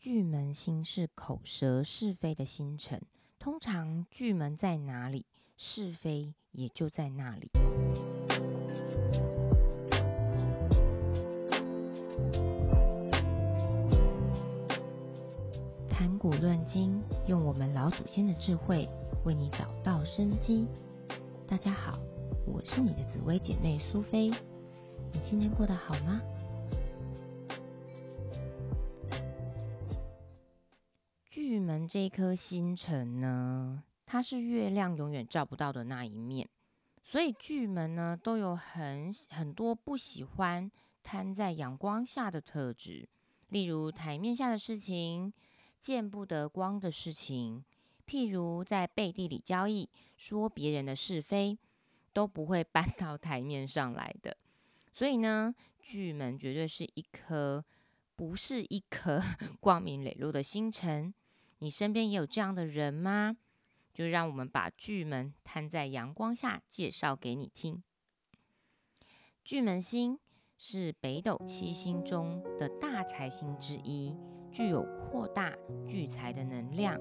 巨门星是口舌是非的星辰，通常巨门在哪里，是非也就在那里。谈古论今，用我们老祖先的智慧，为你找到生机。大家好，我是你的紫薇姐妹苏菲，你今天过得好吗？巨门这颗星辰呢，它是月亮永远照不到的那一面，所以巨门呢都有很很多不喜欢摊在阳光下的特质，例如台面下的事情。见不得光的事情，譬如在背地里交易、说别人的是非，都不会搬 到台面上来的。所以呢，巨门绝对是一颗不是一颗 光明磊落的星辰。你身边也有这样的人吗？就让我们把巨门摊在阳光下，介绍给你听。巨门星是北斗七星中的大财星之一。具有扩大聚财的能量。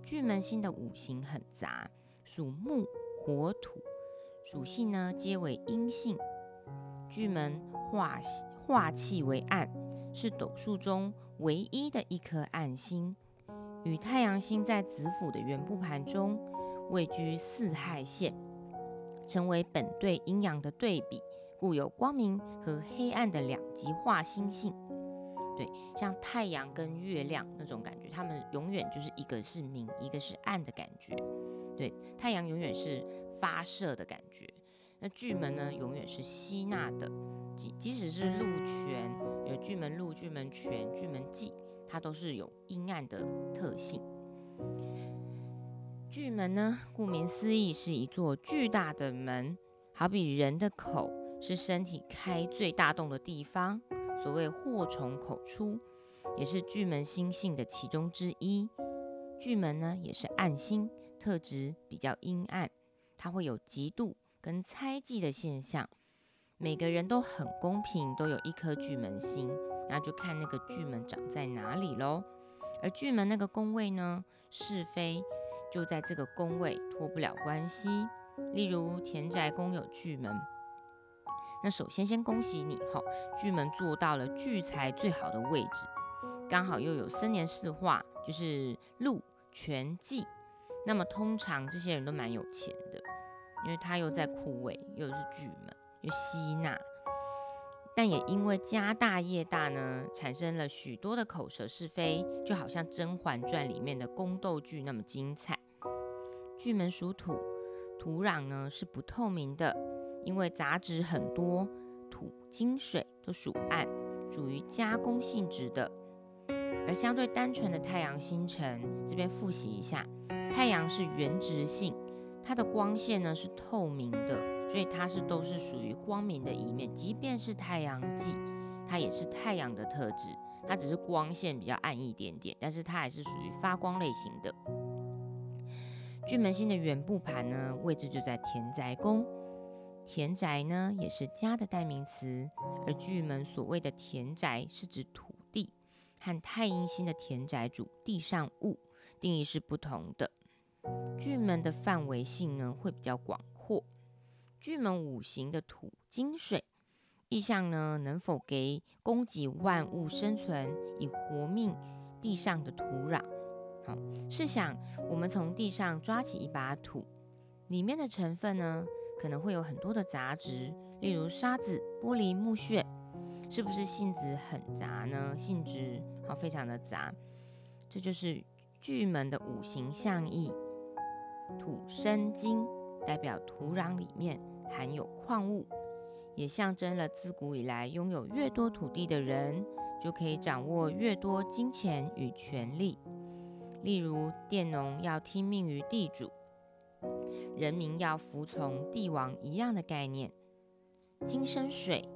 巨门星的五行很杂，属木、火、土，属性呢皆为阴性。巨门化化气为暗，是斗数中唯一的一颗暗星，与太阳星在子府的圆布盘中位居四害线，成为本对阴阳的对比，故有光明和黑暗的两极化星性。对，像太阳跟月亮那种感觉，他们永远就是一个是明，一个是暗的感觉。对，太阳永远是发射的感觉，那巨门呢，永远是吸纳的。即即使是禄权，有巨门禄、巨门权、巨门忌，它都是有阴暗的特性。巨门呢，顾名思义是一座巨大的门，好比人的口是身体开最大洞的地方。所谓祸从口出，也是巨门星性的其中之一。巨门呢，也是暗星，特质比较阴暗，它会有嫉妒跟猜忌的现象。每个人都很公平，都有一颗巨门星，那就看那个巨门长在哪里喽。而巨门那个宫位呢，是非就在这个宫位脱不了关系。例如田宅宫有巨门。那首先先恭喜你哈，巨门做到了聚财最好的位置，刚好又有生年四化，就是禄全忌。那么通常这些人都蛮有钱的，因为他又在库位，又是巨门，又吸纳。但也因为家大业大呢，产生了许多的口舌是非，就好像《甄嬛传》里面的宫斗剧那么精彩。巨门属土，土壤呢是不透明的。因为杂质很多，土、金、水都属暗，属于加工性质的。而相对单纯的太阳星辰，这边复习一下，太阳是原质性，它的光线呢是透明的，所以它是都是属于光明的一面。即便是太阳系，它也是太阳的特质，它只是光线比较暗一点点，但是它还是属于发光类型的。巨门星的原部盘呢，位置就在田宅宫。田宅呢，也是家的代名词，而巨门所谓的田宅是指土地，和太阴星的田宅主地上物定义是不同的。巨门的范围性呢，会比较广阔。巨门五行的土、金、水，意象呢，能否给供给万物生存，以活命地上的土壤？好，试想我们从地上抓起一把土，里面的成分呢？可能会有很多的杂质，例如沙子、玻璃、木屑，是不是性质很杂呢？性质好，非常的杂。这就是巨门的五行象意，土生金，代表土壤里面含有矿物，也象征了自古以来拥有越多土地的人，就可以掌握越多金钱与权力。例如佃农要听命于地主。人民要服从帝王一样的概念。金生水，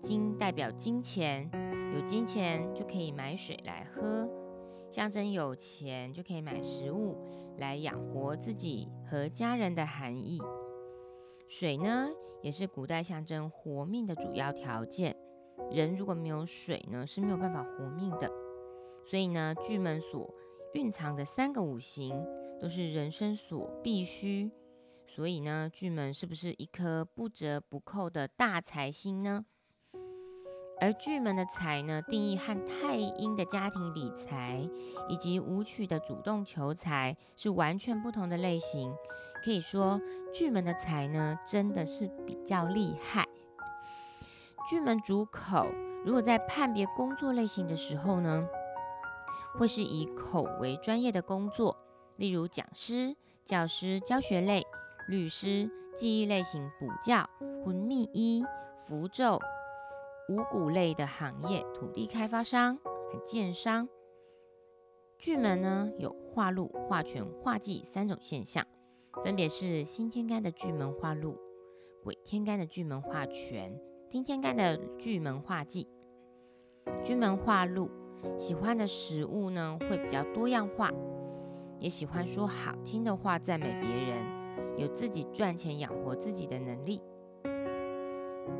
金代表金钱，有金钱就可以买水来喝，象征有钱就可以买食物来养活自己和家人的含义。水呢，也是古代象征活命的主要条件。人如果没有水呢，是没有办法活命的。所以呢，巨门所蕴藏的三个五行都是人生所必须。所以呢，巨门是不是一颗不折不扣的大财星呢？而巨门的财呢，定义和太阴的家庭理财以及武曲的主动求财是完全不同的类型。可以说，巨门的财呢，真的是比较厉害。巨门主口，如果在判别工作类型的时候呢，会是以口为专业的工作，例如讲师、教师、教学类。律师、记忆类型补教、魂秘医、符咒、五谷类的行业、土地开发商和建商。巨门呢有化禄、化权、化忌三种现象，分别是新天干的巨门化禄、鬼天干的巨门化权、丁天干的巨门化忌。巨门化禄，喜欢的食物呢会比较多样化，也喜欢说好听的话赞美别人。有自己赚钱养活自己的能力。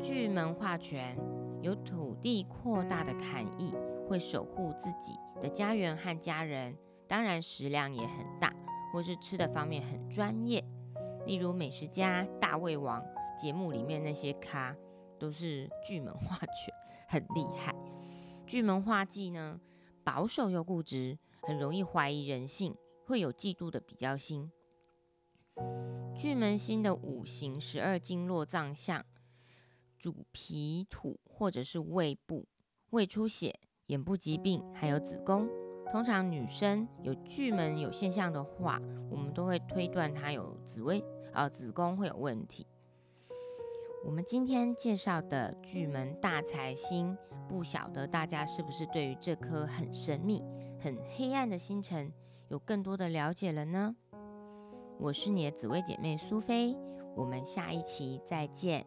巨门化权有土地扩大的含义，会守护自己的家园和家人，当然食量也很大，或是吃的方面很专业。例如美食家大胃王节目里面那些咖，都是巨门化权，很厉害。巨门化忌呢，保守又固执，很容易怀疑人性，会有嫉妒的比较心。巨门星的五行十二经络脏象，主脾土或者是胃部、胃出血、眼部疾病，还有子宫。通常女生有巨门有现象的话，我们都会推断她有子位呃子宫会有问题。我们今天介绍的巨门大财星，不晓得大家是不是对于这颗很神秘、很黑暗的星辰有更多的了解了呢？我是你的紫薇姐妹苏菲，我们下一期再见。